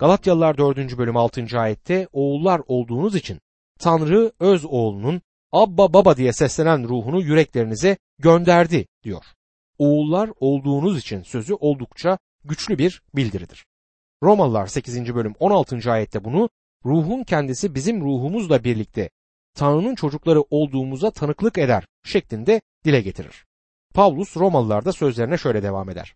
Galatyalılar 4. bölüm 6. ayette oğullar olduğunuz için Tanrı öz oğlunun Abba baba diye seslenen ruhunu yüreklerinize gönderdi diyor. Oğullar olduğunuz için sözü oldukça güçlü bir bildiridir. Romalılar 8. bölüm 16. ayette bunu ruhun kendisi bizim ruhumuzla birlikte Tanrı'nın çocukları olduğumuza tanıklık eder şeklinde dile getirir. Pavlus Romalılarda sözlerine şöyle devam eder.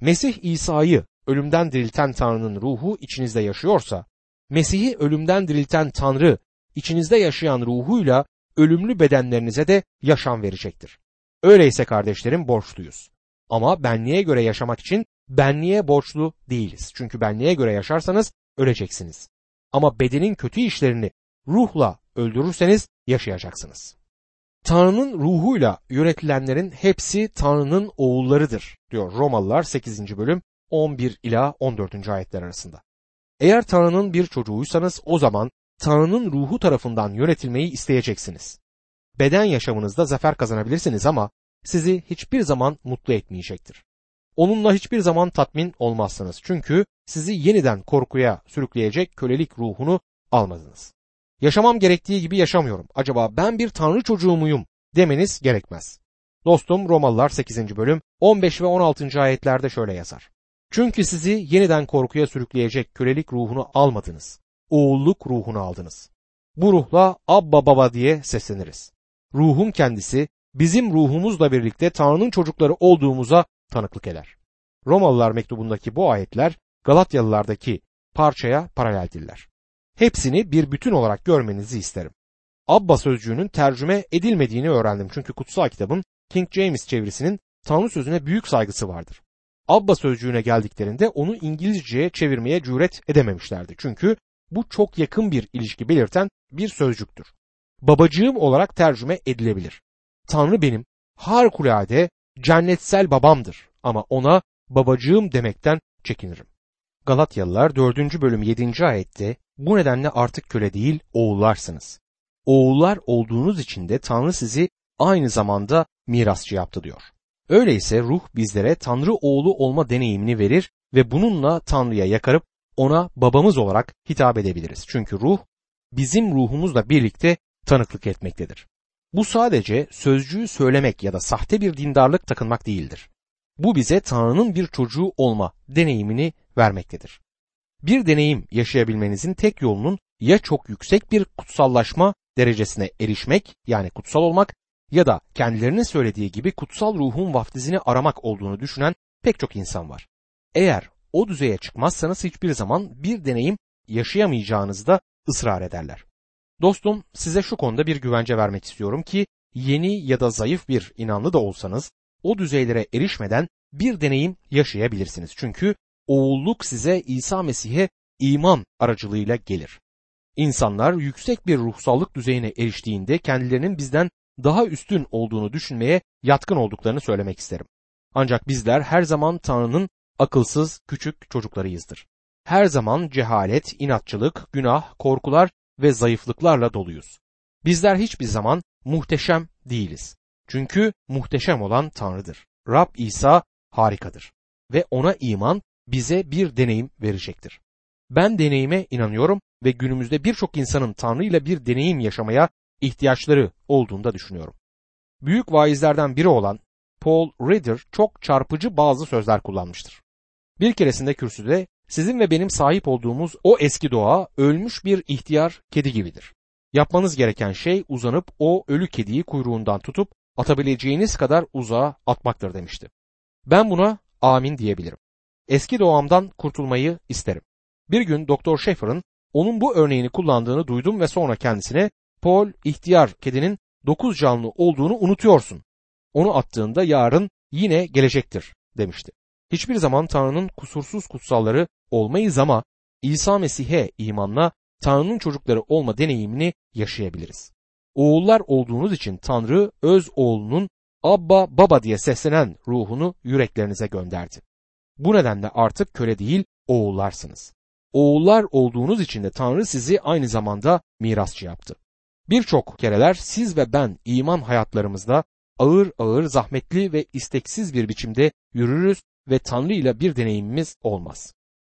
Mesih İsa'yı ölümden dirilten Tanrı'nın ruhu içinizde yaşıyorsa, Mesih'i ölümden dirilten Tanrı içinizde yaşayan ruhuyla ölümlü bedenlerinize de yaşam verecektir. Öyleyse kardeşlerim borçluyuz. Ama benliğe göre yaşamak için benliğe borçlu değiliz. Çünkü benliğe göre yaşarsanız öleceksiniz. Ama bedenin kötü işlerini ruhla öldürürseniz yaşayacaksınız. Tanrı'nın ruhuyla yönetilenlerin hepsi Tanrı'nın oğullarıdır diyor Romalılar 8. bölüm 11 ila 14. ayetler arasında. Eğer Tanrı'nın bir çocuğuysanız o zaman Tanrı'nın ruhu tarafından yönetilmeyi isteyeceksiniz. Beden yaşamınızda zafer kazanabilirsiniz ama sizi hiçbir zaman mutlu etmeyecektir. Onunla hiçbir zaman tatmin olmazsınız. Çünkü sizi yeniden korkuya sürükleyecek kölelik ruhunu almadınız. Yaşamam gerektiği gibi yaşamıyorum. Acaba ben bir tanrı çocuğu muyum demeniz gerekmez. Dostum Romalılar 8. bölüm 15 ve 16. ayetlerde şöyle yazar. Çünkü sizi yeniden korkuya sürükleyecek kölelik ruhunu almadınız. Oğulluk ruhunu aldınız. Bu ruhla Abba Baba diye sesleniriz. Ruhun kendisi bizim ruhumuzla birlikte Tanrı'nın çocukları olduğumuza tanıklık eder. Romalılar mektubundaki bu ayetler Galatyalılardaki parçaya paraleldirler. Hepsini bir bütün olarak görmenizi isterim. Abba sözcüğünün tercüme edilmediğini öğrendim çünkü kutsal kitabın King James çevirisinin Tanrı sözüne büyük saygısı vardır. Abba sözcüğüne geldiklerinde onu İngilizceye çevirmeye cüret edememişlerdi. Çünkü bu çok yakın bir ilişki belirten bir sözcüktür. Babacığım olarak tercüme edilebilir. Tanrı benim harikulade cennetsel babamdır ama ona babacığım demekten çekinirim. Galatyalılar 4. bölüm 7. ayette bu nedenle artık köle değil oğullarsınız. Oğullar olduğunuz için de Tanrı sizi aynı zamanda mirasçı yaptı diyor. Öyleyse ruh bizlere Tanrı oğlu olma deneyimini verir ve bununla Tanrı'ya yakarıp ona babamız olarak hitap edebiliriz. Çünkü ruh bizim ruhumuzla birlikte tanıklık etmektedir. Bu sadece sözcüğü söylemek ya da sahte bir dindarlık takınmak değildir. Bu bize Tanrı'nın bir çocuğu olma deneyimini vermektedir. Bir deneyim yaşayabilmenizin tek yolunun ya çok yüksek bir kutsallaşma derecesine erişmek yani kutsal olmak ya da kendilerinin söylediği gibi kutsal ruhun vaftizini aramak olduğunu düşünen pek çok insan var. Eğer o düzeye çıkmazsanız hiçbir zaman bir deneyim yaşayamayacağınızda ısrar ederler. Dostum size şu konuda bir güvence vermek istiyorum ki yeni ya da zayıf bir inanlı da olsanız o düzeylere erişmeden bir deneyim yaşayabilirsiniz. Çünkü oğulluk size İsa Mesih'e iman aracılığıyla gelir. İnsanlar yüksek bir ruhsallık düzeyine eriştiğinde kendilerinin bizden daha üstün olduğunu düşünmeye yatkın olduklarını söylemek isterim. Ancak bizler her zaman Tanrı'nın akılsız küçük çocuklarıyızdır. Her zaman cehalet, inatçılık, günah, korkular ve zayıflıklarla doluyuz. Bizler hiçbir zaman muhteşem değiliz. Çünkü muhteşem olan Tanrı'dır. Rab İsa harikadır ve ona iman bize bir deneyim verecektir. Ben deneyime inanıyorum ve günümüzde birçok insanın Tanrı ile bir deneyim yaşamaya ihtiyaçları olduğunu da düşünüyorum. Büyük vaizlerden biri olan Paul Reader çok çarpıcı bazı sözler kullanmıştır. Bir keresinde kürsüde sizin ve benim sahip olduğumuz o eski doğa ölmüş bir ihtiyar kedi gibidir. Yapmanız gereken şey uzanıp o ölü kediyi kuyruğundan tutup atabileceğiniz kadar uzağa atmaktır demişti. Ben buna amin diyebilirim. Eski doğamdan kurtulmayı isterim. Bir gün Doktor Schaeffer'ın onun bu örneğini kullandığını duydum ve sonra kendisine Paul ihtiyar kedinin dokuz canlı olduğunu unutuyorsun. Onu attığında yarın yine gelecektir demişti. Hiçbir zaman Tanrı'nın kusursuz kutsalları olmayız ama İsa Mesih'e imanla Tanrı'nın çocukları olma deneyimini yaşayabiliriz. Oğullar olduğunuz için Tanrı öz oğlunun Abba Baba diye seslenen ruhunu yüreklerinize gönderdi. Bu nedenle artık köle değil oğullarsınız. Oğullar olduğunuz için de Tanrı sizi aynı zamanda mirasçı yaptı. Birçok kereler siz ve ben iman hayatlarımızda ağır ağır zahmetli ve isteksiz bir biçimde yürürüz ve Tanrı ile bir deneyimimiz olmaz.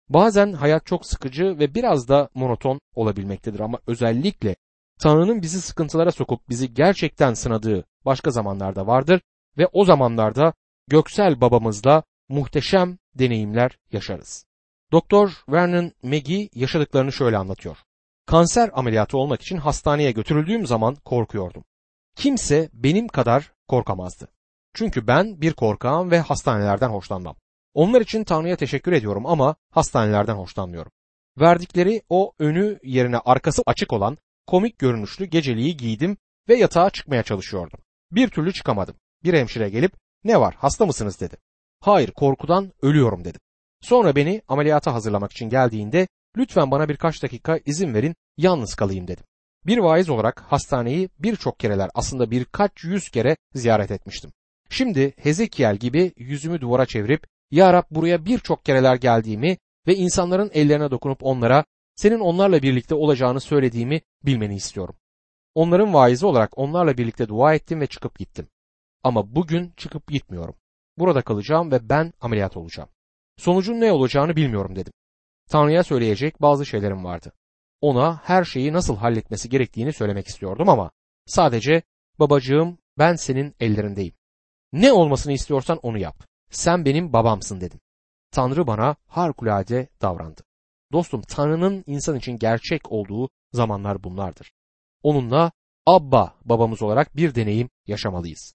Bazen hayat çok sıkıcı ve biraz da monoton olabilmektedir ama özellikle Tanrı'nın bizi sıkıntılara sokup bizi gerçekten sınadığı başka zamanlarda vardır ve o zamanlarda göksel babamızla muhteşem deneyimler yaşarız. Doktor Vernon Maggie yaşadıklarını şöyle anlatıyor. Kanser ameliyatı olmak için hastaneye götürüldüğüm zaman korkuyordum. Kimse benim kadar korkamazdı. Çünkü ben bir korkağım ve hastanelerden hoşlanmam. Onlar için Tanrı'ya teşekkür ediyorum ama hastanelerden hoşlanmıyorum. Verdikleri o önü yerine arkası açık olan komik görünüşlü geceliği giydim ve yatağa çıkmaya çalışıyordum. Bir türlü çıkamadım. Bir hemşire gelip ne var hasta mısınız dedi. Hayır korkudan ölüyorum dedim. Sonra beni ameliyata hazırlamak için geldiğinde lütfen bana birkaç dakika izin verin yalnız kalayım dedim. Bir vaiz olarak hastaneyi birçok kereler aslında birkaç yüz kere ziyaret etmiştim. Şimdi Hezekiel gibi yüzümü duvara çevirip Ya Rab buraya birçok kereler geldiğimi ve insanların ellerine dokunup onlara senin onlarla birlikte olacağını söylediğimi bilmeni istiyorum. Onların vaizi olarak onlarla birlikte dua ettim ve çıkıp gittim. Ama bugün çıkıp gitmiyorum. Burada kalacağım ve ben ameliyat olacağım. Sonucun ne olacağını bilmiyorum dedim. Tanrı'ya söyleyecek bazı şeylerim vardı. Ona her şeyi nasıl halletmesi gerektiğini söylemek istiyordum ama sadece babacığım ben senin ellerindeyim. Ne olmasını istiyorsan onu yap. Sen benim babamsın dedim. Tanrı bana harikulade davrandı. Dostum Tanrı'nın insan için gerçek olduğu zamanlar bunlardır. Onunla Abba babamız olarak bir deneyim yaşamalıyız.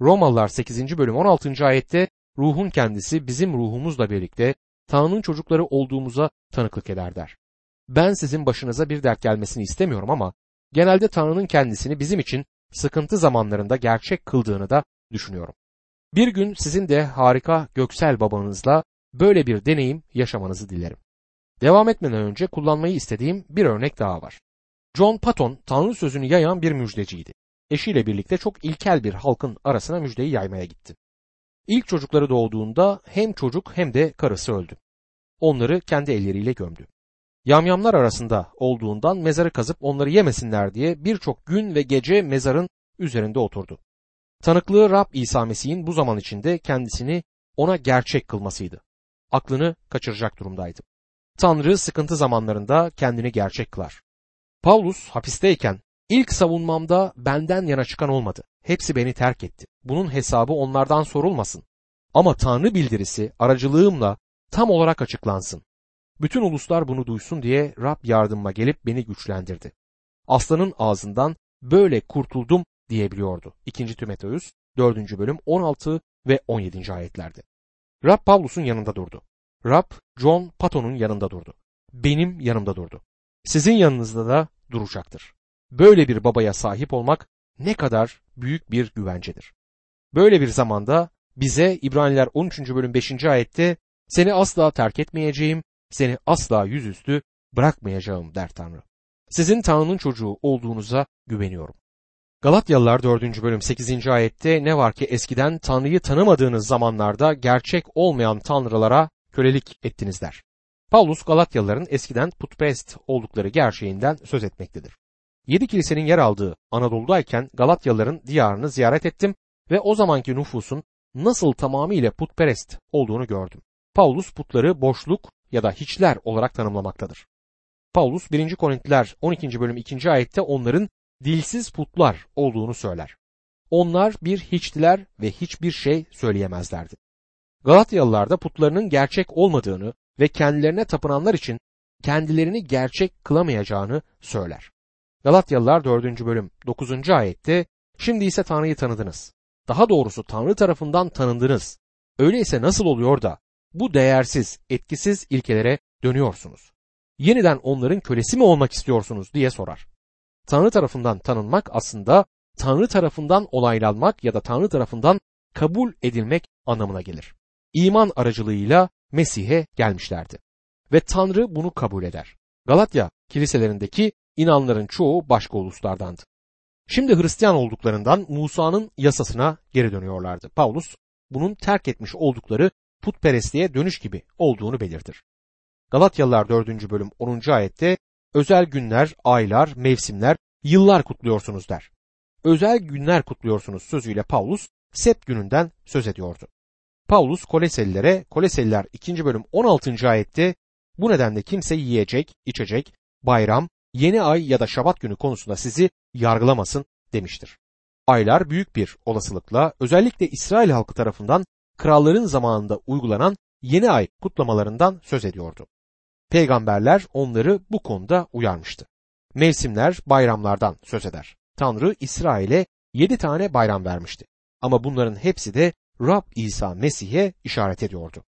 Romalılar 8. bölüm 16. ayette ruhun kendisi bizim ruhumuzla birlikte Tanrı'nın çocukları olduğumuza tanıklık eder der. Ben sizin başınıza bir dert gelmesini istemiyorum ama genelde Tanrı'nın kendisini bizim için sıkıntı zamanlarında gerçek kıldığını da düşünüyorum. Bir gün sizin de harika göksel babanızla böyle bir deneyim yaşamanızı dilerim. Devam etmeden önce kullanmayı istediğim bir örnek daha var. John Patton Tanrı sözünü yayan bir müjdeciydi. Eşiyle birlikte çok ilkel bir halkın arasına müjdeyi yaymaya gitti. İlk çocukları doğduğunda hem çocuk hem de karısı öldü. Onları kendi elleriyle gömdü. Yamyamlar arasında olduğundan mezarı kazıp onları yemesinler diye birçok gün ve gece mezarın üzerinde oturdu. Tanıklığı Rab İsa Mesih'in bu zaman içinde kendisini ona gerçek kılmasıydı. Aklını kaçıracak durumdaydı. Tanrı sıkıntı zamanlarında kendini gerçek kılar. Paulus hapisteyken ilk savunmamda benden yana çıkan olmadı. Hepsi beni terk etti. Bunun hesabı onlardan sorulmasın. Ama Tanrı bildirisi aracılığımla tam olarak açıklansın. Bütün uluslar bunu duysun diye Rab yardımıma gelip beni güçlendirdi. Aslanın ağzından böyle kurtuldum diyebiliyordu. 2. Timoteus 4. bölüm 16 ve 17. ayetlerde. Rab Pavlus'un yanında durdu. Rab John Patton'un yanında durdu. Benim yanımda durdu. Sizin yanınızda da duracaktır. Böyle bir babaya sahip olmak ne kadar büyük bir güvencedir. Böyle bir zamanda bize İbraniler 13. bölüm 5. ayette seni asla terk etmeyeceğim, seni asla yüzüstü bırakmayacağım der Tanrı. Sizin Tanrı'nın çocuğu olduğunuza güveniyorum. Galatyalılar 4. bölüm 8. ayette ne var ki eskiden Tanrı'yı tanımadığınız zamanlarda gerçek olmayan tanrılara kölelik ettiniz der. Paulus Galatyalıların eskiden putperest oldukları gerçeğinden söz etmektedir. Yedi kilisenin yer aldığı Anadolu'dayken Galatyalıların diyarını ziyaret ettim ve o zamanki nüfusun nasıl tamamıyla putperest olduğunu gördüm. Paulus putları boşluk ya da hiçler olarak tanımlamaktadır. Paulus 1. Korintiler 12. bölüm 2. ayette onların dilsiz putlar olduğunu söyler. Onlar bir hiçtiler ve hiçbir şey söyleyemezlerdi. Galatyalılar da putlarının gerçek olmadığını ve kendilerine tapınanlar için kendilerini gerçek kılamayacağını söyler. Galatyalılar 4. bölüm 9. ayette Şimdi ise Tanrı'yı tanıdınız. Daha doğrusu Tanrı tarafından tanındınız. Öyleyse nasıl oluyor da bu değersiz, etkisiz ilkelere dönüyorsunuz? Yeniden onların kölesi mi olmak istiyorsunuz diye sorar. Tanrı tarafından tanınmak aslında Tanrı tarafından olaylanmak ya da Tanrı tarafından kabul edilmek anlamına gelir. İman aracılığıyla Mesih'e gelmişlerdi. Ve Tanrı bunu kabul eder. Galatya kiliselerindeki inanların çoğu başka uluslardandı. Şimdi Hristiyan olduklarından Musa'nın yasasına geri dönüyorlardı. Paulus bunun terk etmiş oldukları putperestliğe dönüş gibi olduğunu belirtir. Galatyalılar 4. bölüm 10. ayette özel günler, aylar, mevsimler, yıllar kutluyorsunuz der. Özel günler kutluyorsunuz sözüyle Paulus Sept gününden söz ediyordu. Paulus Koleselilere Koleseliler 2. bölüm 16. ayette Bu nedenle kimse yiyecek, içecek, bayram, yeni ay ya da şabat günü konusunda sizi yargılamasın demiştir. Aylar büyük bir olasılıkla özellikle İsrail halkı tarafından kralların zamanında uygulanan yeni ay kutlamalarından söz ediyordu. Peygamberler onları bu konuda uyarmıştı. Mevsimler bayramlardan söz eder. Tanrı İsrail'e yedi tane bayram vermişti. Ama bunların hepsi de Rab İsa Mesih'e işaret ediyordu.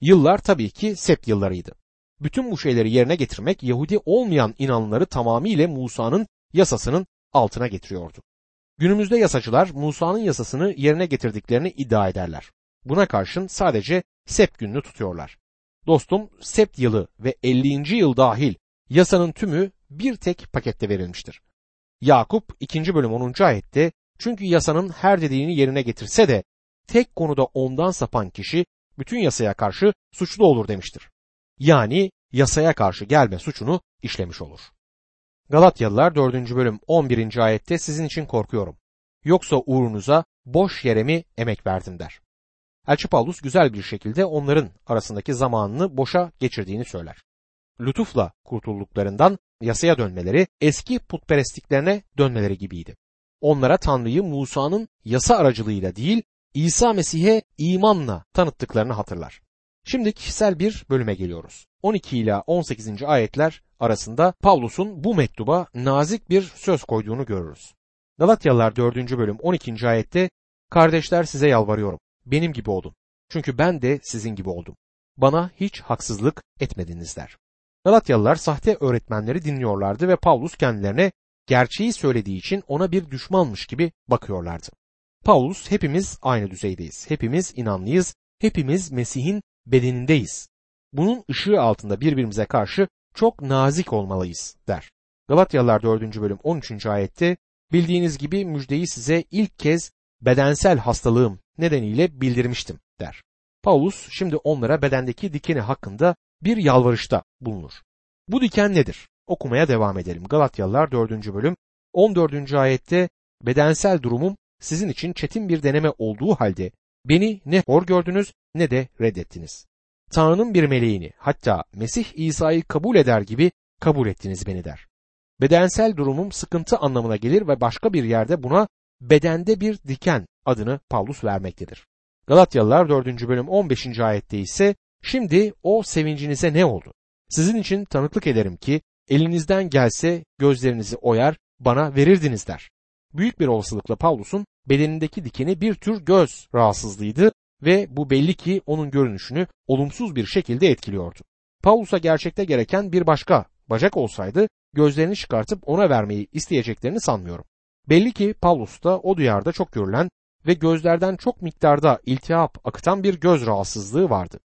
Yıllar tabii ki sept yıllarıydı. Bütün bu şeyleri yerine getirmek Yahudi olmayan inanları tamamıyla Musa'nın yasasının altına getiriyordu. Günümüzde yasacılar Musa'nın yasasını yerine getirdiklerini iddia ederler. Buna karşın sadece sept gününü tutuyorlar. Dostum sept yılı ve 50. yıl dahil yasanın tümü bir tek pakette verilmiştir. Yakup 2. bölüm 10. ayette çünkü yasanın her dediğini yerine getirse de tek konuda ondan sapan kişi bütün yasaya karşı suçlu olur demiştir. Yani yasaya karşı gelme suçunu işlemiş olur. Galatyalılar 4. bölüm 11. ayette sizin için korkuyorum. Yoksa uğrunuza boş yere mi emek verdim der. Elçi Paulus güzel bir şekilde onların arasındaki zamanını boşa geçirdiğini söyler. Lütufla kurtulduklarından yasaya dönmeleri eski putperestliklerine dönmeleri gibiydi. Onlara Tanrı'yı Musa'nın yasa aracılığıyla değil İsa Mesih'e imanla tanıttıklarını hatırlar. Şimdi kişisel bir bölüme geliyoruz. 12 ila 18. ayetler arasında Pavlus'un bu mektuba nazik bir söz koyduğunu görürüz. Galatyalılar 4. bölüm 12. ayette Kardeşler size yalvarıyorum. Benim gibi olun. Çünkü ben de sizin gibi oldum. Bana hiç haksızlık etmediniz der. Galatyalılar sahte öğretmenleri dinliyorlardı ve Pavlus kendilerine gerçeği söylediği için ona bir düşmanmış gibi bakıyorlardı. Paulus hepimiz aynı düzeydeyiz. Hepimiz inanlıyız. Hepimiz Mesih'in bedenindeyiz. Bunun ışığı altında birbirimize karşı çok nazik olmalıyız der. Galatyalılar 4. bölüm 13. ayette bildiğiniz gibi müjdeyi size ilk kez bedensel hastalığım nedeniyle bildirmiştim der. Paulus şimdi onlara bedendeki dikeni hakkında bir yalvarışta bulunur. Bu diken nedir? Okumaya devam edelim. Galatyalılar 4. bölüm 14. ayette bedensel durumum sizin için çetin bir deneme olduğu halde beni ne hor gördünüz ne de reddettiniz. Tanrı'nın bir meleğini hatta Mesih İsa'yı kabul eder gibi kabul ettiniz beni der. Bedensel durumum sıkıntı anlamına gelir ve başka bir yerde buna bedende bir diken adını Paulus vermektedir. Galatyalılar 4. bölüm 15. ayette ise şimdi o sevincinize ne oldu? Sizin için tanıklık ederim ki elinizden gelse gözlerinizi oyar bana verirdiniz der. Büyük bir olasılıkla Paulus'un bedenindeki dikeni bir tür göz rahatsızlığıydı ve bu belli ki onun görünüşünü olumsuz bir şekilde etkiliyordu. Paulus'a gerçekte gereken bir başka bacak olsaydı gözlerini çıkartıp ona vermeyi isteyeceklerini sanmıyorum. Belli ki Paulus'ta o duyarda çok görülen ve gözlerden çok miktarda iltihap akıtan bir göz rahatsızlığı vardı.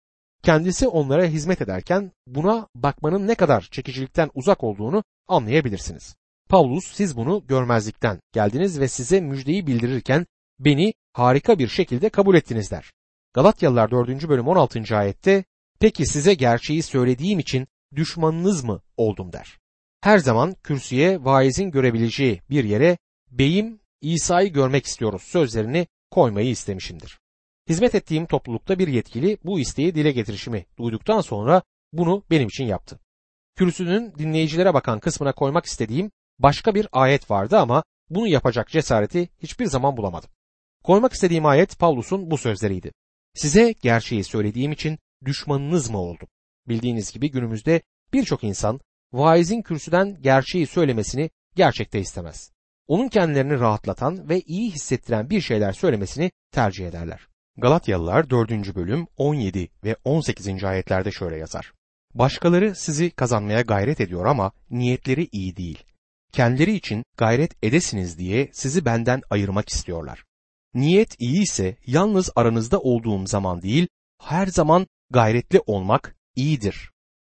Kendisi onlara hizmet ederken buna bakmanın ne kadar çekicilikten uzak olduğunu anlayabilirsiniz. Paulus siz bunu görmezlikten geldiniz ve size müjdeyi bildirirken beni harika bir şekilde kabul ettiniz der. Galatyalılar 4. bölüm 16. ayette peki size gerçeği söylediğim için düşmanınız mı oldum der. Her zaman kürsüye vaizin görebileceği bir yere beyim İsa'yı görmek istiyoruz sözlerini koymayı istemişimdir. Hizmet ettiğim toplulukta bir yetkili bu isteği dile getirişimi duyduktan sonra bunu benim için yaptı. Kürsünün dinleyicilere bakan kısmına koymak istediğim başka bir ayet vardı ama bunu yapacak cesareti hiçbir zaman bulamadım. Koymak istediğim ayet Pavlus'un bu sözleriydi. Size gerçeği söylediğim için düşmanınız mı oldum? Bildiğiniz gibi günümüzde birçok insan vaizin kürsüden gerçeği söylemesini gerçekte istemez. Onun kendilerini rahatlatan ve iyi hissettiren bir şeyler söylemesini tercih ederler. Galatyalılar 4. bölüm 17 ve 18. ayetlerde şöyle yazar. Başkaları sizi kazanmaya gayret ediyor ama niyetleri iyi değil. Kendileri için gayret edesiniz diye sizi benden ayırmak istiyorlar. Niyet iyi ise yalnız aranızda olduğum zaman değil, her zaman gayretli olmak iyidir.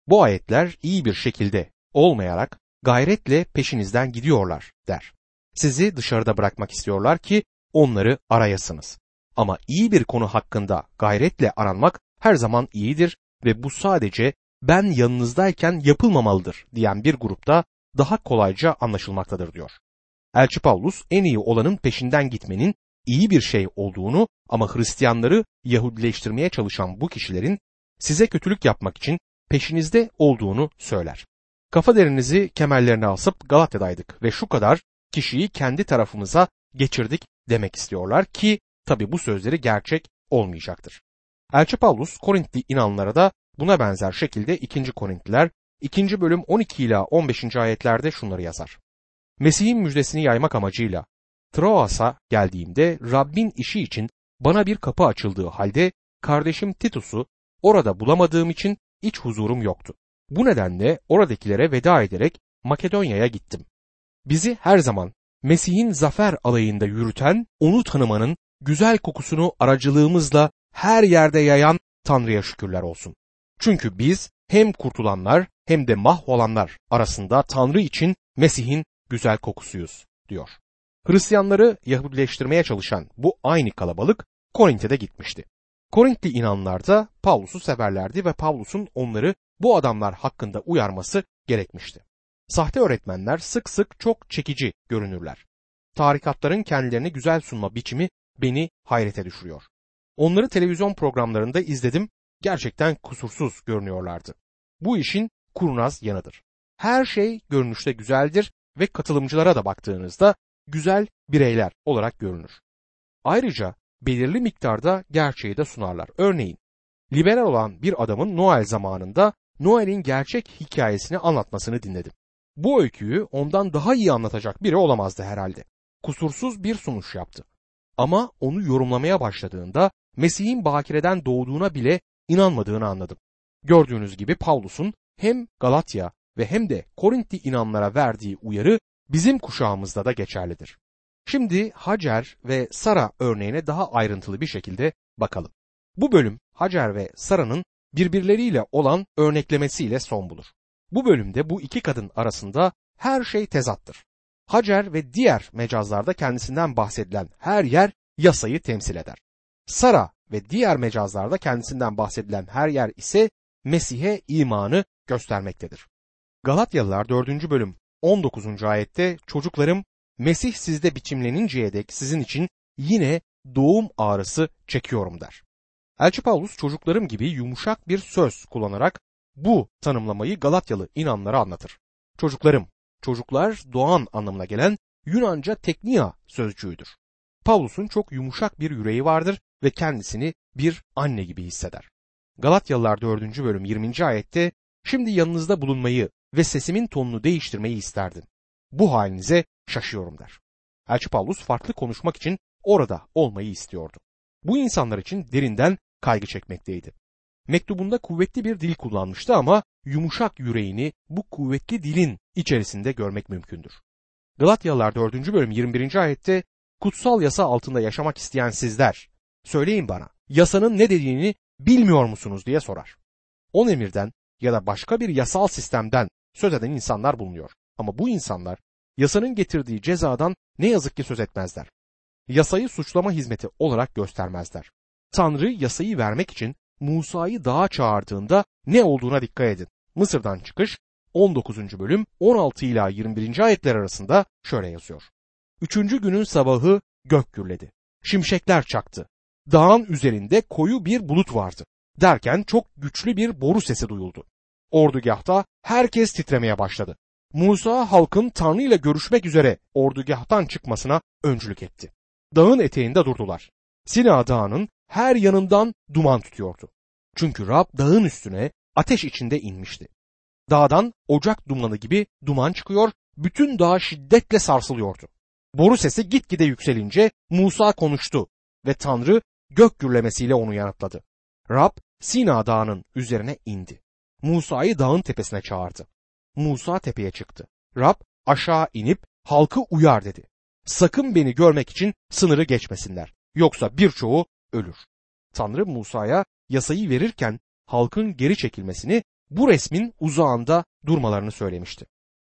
Bu ayetler iyi bir şekilde olmayarak gayretle peşinizden gidiyorlar der. Sizi dışarıda bırakmak istiyorlar ki onları arayasınız. Ama iyi bir konu hakkında gayretle aranmak her zaman iyidir ve bu sadece ben yanınızdayken yapılmamalıdır diyen bir grupta daha kolayca anlaşılmaktadır diyor. Elçi Paulus en iyi olanın peşinden gitmenin iyi bir şey olduğunu ama Hristiyanları Yahudileştirmeye çalışan bu kişilerin size kötülük yapmak için peşinizde olduğunu söyler. Kafa derinizi kemerlerine asıp Galatya'daydık ve şu kadar kişiyi kendi tarafımıza geçirdik demek istiyorlar ki tabi bu sözleri gerçek olmayacaktır. Elçi Paulus Korintli inanlara da buna benzer şekilde 2. Korintliler 2. bölüm 12 ila 15. ayetlerde şunları yazar. Mesih'in müjdesini yaymak amacıyla Troas'a geldiğimde Rabbin işi için bana bir kapı açıldığı halde kardeşim Titus'u orada bulamadığım için iç huzurum yoktu. Bu nedenle oradakilere veda ederek Makedonya'ya gittim. Bizi her zaman Mesih'in zafer alayında yürüten, onu tanımanın güzel kokusunu aracılığımızla her yerde yayan Tanrı'ya şükürler olsun. Çünkü biz hem kurtulanlar hem de mahvolanlar arasında Tanrı için Mesih'in güzel kokusuyuz diyor. Hristiyanları Yahudileştirmeye çalışan bu aynı kalabalık Korint'e de gitmişti. Korintli inanlar da Pavlus'u severlerdi ve Pavlus'un onları bu adamlar hakkında uyarması gerekmişti. Sahte öğretmenler sık sık çok çekici görünürler. Tarikatların kendilerini güzel sunma biçimi beni hayrete düşürüyor. Onları televizyon programlarında izledim, gerçekten kusursuz görünüyorlardı. Bu işin kurnaz yanıdır. Her şey görünüşte güzeldir ve katılımcılara da baktığınızda güzel bireyler olarak görünür. Ayrıca belirli miktarda gerçeği de sunarlar. Örneğin liberal olan bir adamın Noel zamanında Noel'in gerçek hikayesini anlatmasını dinledim. Bu öyküyü ondan daha iyi anlatacak biri olamazdı herhalde. Kusursuz bir sunuş yaptı. Ama onu yorumlamaya başladığında Mesih'in bakireden doğduğuna bile inanmadığını anladım. Gördüğünüz gibi Pavlus'un hem Galatya ve hem de Korintli inanlara verdiği uyarı bizim kuşağımızda da geçerlidir. Şimdi Hacer ve Sara örneğine daha ayrıntılı bir şekilde bakalım. Bu bölüm Hacer ve Sara'nın birbirleriyle olan örneklemesiyle son bulur. Bu bölümde bu iki kadın arasında her şey tezattır. Hacer ve diğer mecazlarda kendisinden bahsedilen her yer yasayı temsil eder. Sara ve diğer mecazlarda kendisinden bahsedilen her yer ise Mesih'e imanı göstermektedir. Galatyalılar 4. bölüm 19. ayette çocuklarım Mesih sizde biçimleninceye dek sizin için yine doğum ağrısı çekiyorum der. Elçi Paulus çocuklarım gibi yumuşak bir söz kullanarak bu tanımlamayı Galatyalı inanlara anlatır. Çocuklarım, çocuklar doğan anlamına gelen Yunanca teknia sözcüğüdür. Paulus'un çok yumuşak bir yüreği vardır ve kendisini bir anne gibi hisseder. Galatyalılar 4. bölüm 20. ayette şimdi yanınızda bulunmayı ve sesimin tonunu değiştirmeyi isterdim. Bu halinize şaşıyorum der. Elçi Paulus farklı konuşmak için orada olmayı istiyordu. Bu insanlar için derinden kaygı çekmekteydi. Mektubunda kuvvetli bir dil kullanmıştı ama yumuşak yüreğini bu kuvvetli dilin içerisinde görmek mümkündür. Galatyalılar 4. bölüm 21. ayette kutsal yasa altında yaşamak isteyen sizler söyleyin bana yasanın ne dediğini bilmiyor musunuz diye sorar. On emirden ya da başka bir yasal sistemden söz eden insanlar bulunuyor. Ama bu insanlar yasanın getirdiği cezadan ne yazık ki söz etmezler. Yasayı suçlama hizmeti olarak göstermezler. Tanrı yasayı vermek için Musa'yı dağa çağırdığında ne olduğuna dikkat edin. Mısır'dan çıkış 19. bölüm 16 ila 21. ayetler arasında şöyle yazıyor. Üçüncü günün sabahı gök gürledi. Şimşekler çaktı. Dağın üzerinde koyu bir bulut vardı. Derken çok güçlü bir boru sesi duyuldu. Ordugahta herkes titremeye başladı. Musa halkın Tanrı ile görüşmek üzere ordugahtan çıkmasına öncülük etti. Dağın eteğinde durdular. Sina dağının her yanından duman tutuyordu. Çünkü Rab dağın üstüne ateş içinde inmişti. Dağdan ocak dumanı gibi duman çıkıyor, bütün dağ şiddetle sarsılıyordu. Boru sesi gitgide yükselince Musa konuştu ve Tanrı gök gürlemesiyle onu yanıtladı. Rab Sina dağının üzerine indi. Musa'yı dağın tepesine çağırdı. Musa tepeye çıktı. Rab aşağı inip halkı uyar dedi. Sakın beni görmek için sınırı geçmesinler. Yoksa birçoğu ölür. Tanrı Musa'ya yasayı verirken halkın geri çekilmesini bu resmin uzağında durmalarını söylemişti.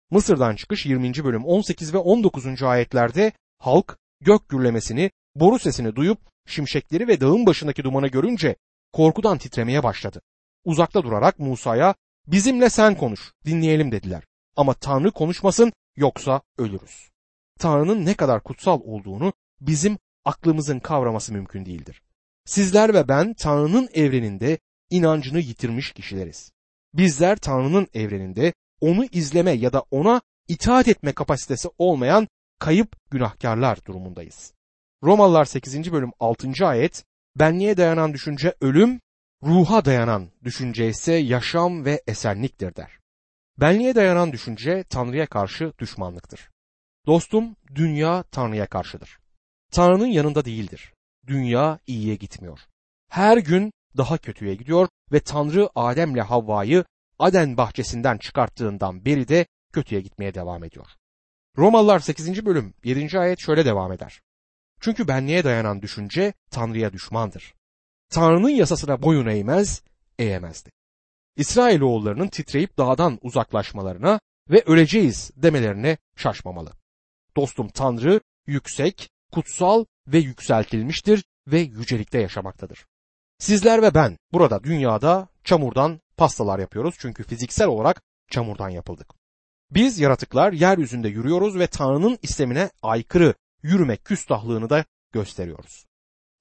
Mısır'dan çıkış 20. bölüm 18 ve 19. ayetlerde halk gök gürlemesini, boru sesini duyup şimşekleri ve dağın başındaki dumanı görünce korkudan titremeye başladı. Uzakta durarak Musa'ya bizimle sen konuş dinleyelim dediler. Ama Tanrı konuşmasın yoksa ölürüz. Tanrı'nın ne kadar kutsal olduğunu bizim aklımızın kavraması mümkün değildir. Sizler ve ben Tanrı'nın evreninde inancını yitirmiş kişileriz. Bizler Tanrı'nın evreninde onu izleme ya da ona itaat etme kapasitesi olmayan kayıp günahkarlar durumundayız. Romalılar 8. bölüm 6. ayet benliğe dayanan düşünce ölüm, ruha dayanan düşünce ise yaşam ve esenliktir der. Benliğe dayanan düşünce Tanrı'ya karşı düşmanlıktır. Dostum, dünya Tanrı'ya karşıdır. Tanrı'nın yanında değildir. Dünya iyiye gitmiyor. Her gün daha kötüye gidiyor ve Tanrı Adem'le Havva'yı Aden bahçesinden çıkarttığından beri de kötüye gitmeye devam ediyor. Romalılar 8. bölüm 7. ayet şöyle devam eder. Çünkü benliğe dayanan düşünce Tanrı'ya düşmandır. Tanrı'nın yasasına boyun eğmez, eğemezdi. İsrailoğullarının titreyip dağdan uzaklaşmalarına ve öleceğiz demelerine şaşmamalı. Dostum Tanrı yüksek, kutsal ve yükseltilmiştir ve yücelikte yaşamaktadır. Sizler ve ben burada dünyada çamurdan pastalar yapıyoruz çünkü fiziksel olarak çamurdan yapıldık. Biz yaratıklar yeryüzünde yürüyoruz ve Tanrı'nın istemine aykırı yürümek küstahlığını da gösteriyoruz.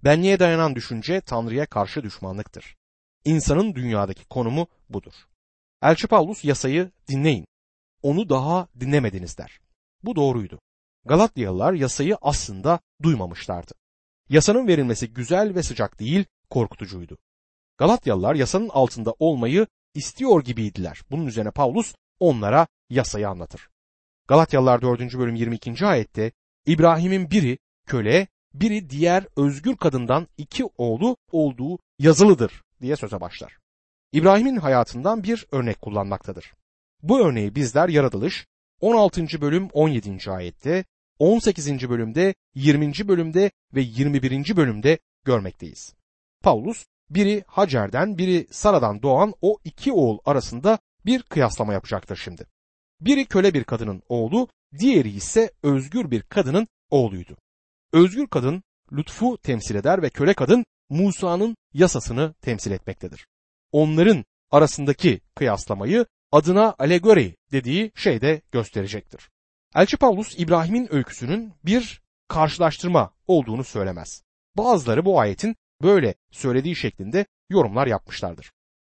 Benliğe dayanan düşünce Tanrı'ya karşı düşmanlıktır. İnsanın dünyadaki konumu budur. Elçi Paulus yasayı dinleyin. Onu daha dinlemediniz der. Bu doğruydu. Galatyalılar yasayı aslında duymamışlardı. Yasanın verilmesi güzel ve sıcak değil, korkutucuydu. Galatyalılar yasanın altında olmayı istiyor gibiydiler. Bunun üzerine Paulus onlara yasayı anlatır. Galatyalılar 4. bölüm 22. ayette İbrahim'in biri köle, biri diğer özgür kadından iki oğlu olduğu yazılıdır diye söze başlar. İbrahim'in hayatından bir örnek kullanmaktadır. Bu örneği bizler yaratılış 16. bölüm 17. ayette, 18. bölümde, 20. bölümde ve 21. bölümde görmekteyiz. Paulus biri Hacer'den biri Sara'dan doğan o iki oğul arasında bir kıyaslama yapacaktır şimdi. Biri köle bir kadının oğlu, diğeri ise özgür bir kadının oğluydu. Özgür kadın lütfu temsil eder ve köle kadın Musa'nın yasasını temsil etmektedir. Onların arasındaki kıyaslamayı adına alegori dediği şeyde gösterecektir. Elçi Paulus İbrahim'in öyküsünün bir karşılaştırma olduğunu söylemez. Bazıları bu ayetin böyle söylediği şeklinde yorumlar yapmışlardır.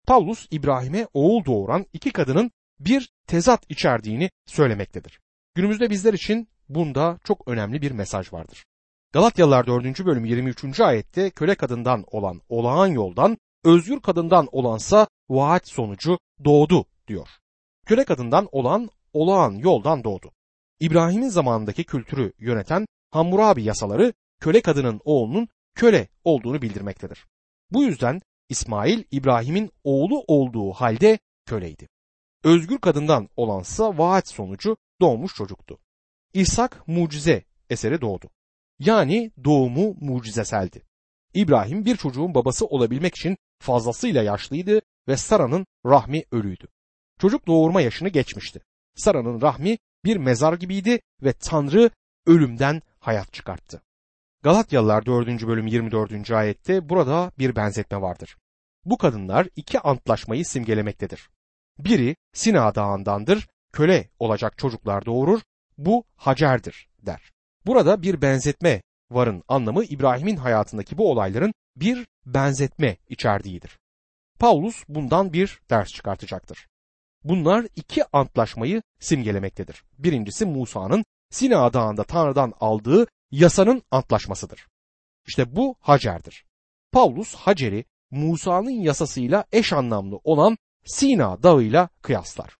Paulus İbrahim'e oğul doğuran iki kadının bir tezat içerdiğini söylemektedir. Günümüzde bizler için bunda çok önemli bir mesaj vardır. Galatyalılar 4. bölüm 23. ayette köle kadından olan olağan yoldan, özgür kadından olansa vaat sonucu doğdu diyor. Köle kadından olan olağan yoldan doğdu. İbrahim'in zamanındaki kültürü yöneten Hammurabi yasaları köle kadının oğlunun köle olduğunu bildirmektedir. Bu yüzden İsmail İbrahim'in oğlu olduğu halde köleydi. Özgür kadından olansa vaat sonucu doğmuş çocuktu. İshak mucize eseri doğdu. Yani doğumu mucizeseldi. İbrahim bir çocuğun babası olabilmek için fazlasıyla yaşlıydı ve Sara'nın rahmi ölüydü. Çocuk doğurma yaşını geçmişti. Sara'nın rahmi bir mezar gibiydi ve Tanrı ölümden hayat çıkarttı. Galatyalılar 4. bölüm 24. ayette burada bir benzetme vardır. Bu kadınlar iki antlaşmayı simgelemektedir. Biri Sina dağındandır, köle olacak çocuklar doğurur, bu Hacer'dir der. Burada bir benzetme varın anlamı İbrahim'in hayatındaki bu olayların bir benzetme içerdiğidir. Paulus bundan bir ders çıkartacaktır. Bunlar iki antlaşmayı simgelemektedir. Birincisi Musa'nın Sina Dağı'nda Tanrı'dan aldığı yasanın antlaşmasıdır. İşte bu Hacer'dir. Paulus Hacer'i Musa'nın yasasıyla eş anlamlı olan Sina Dağı'yla kıyaslar.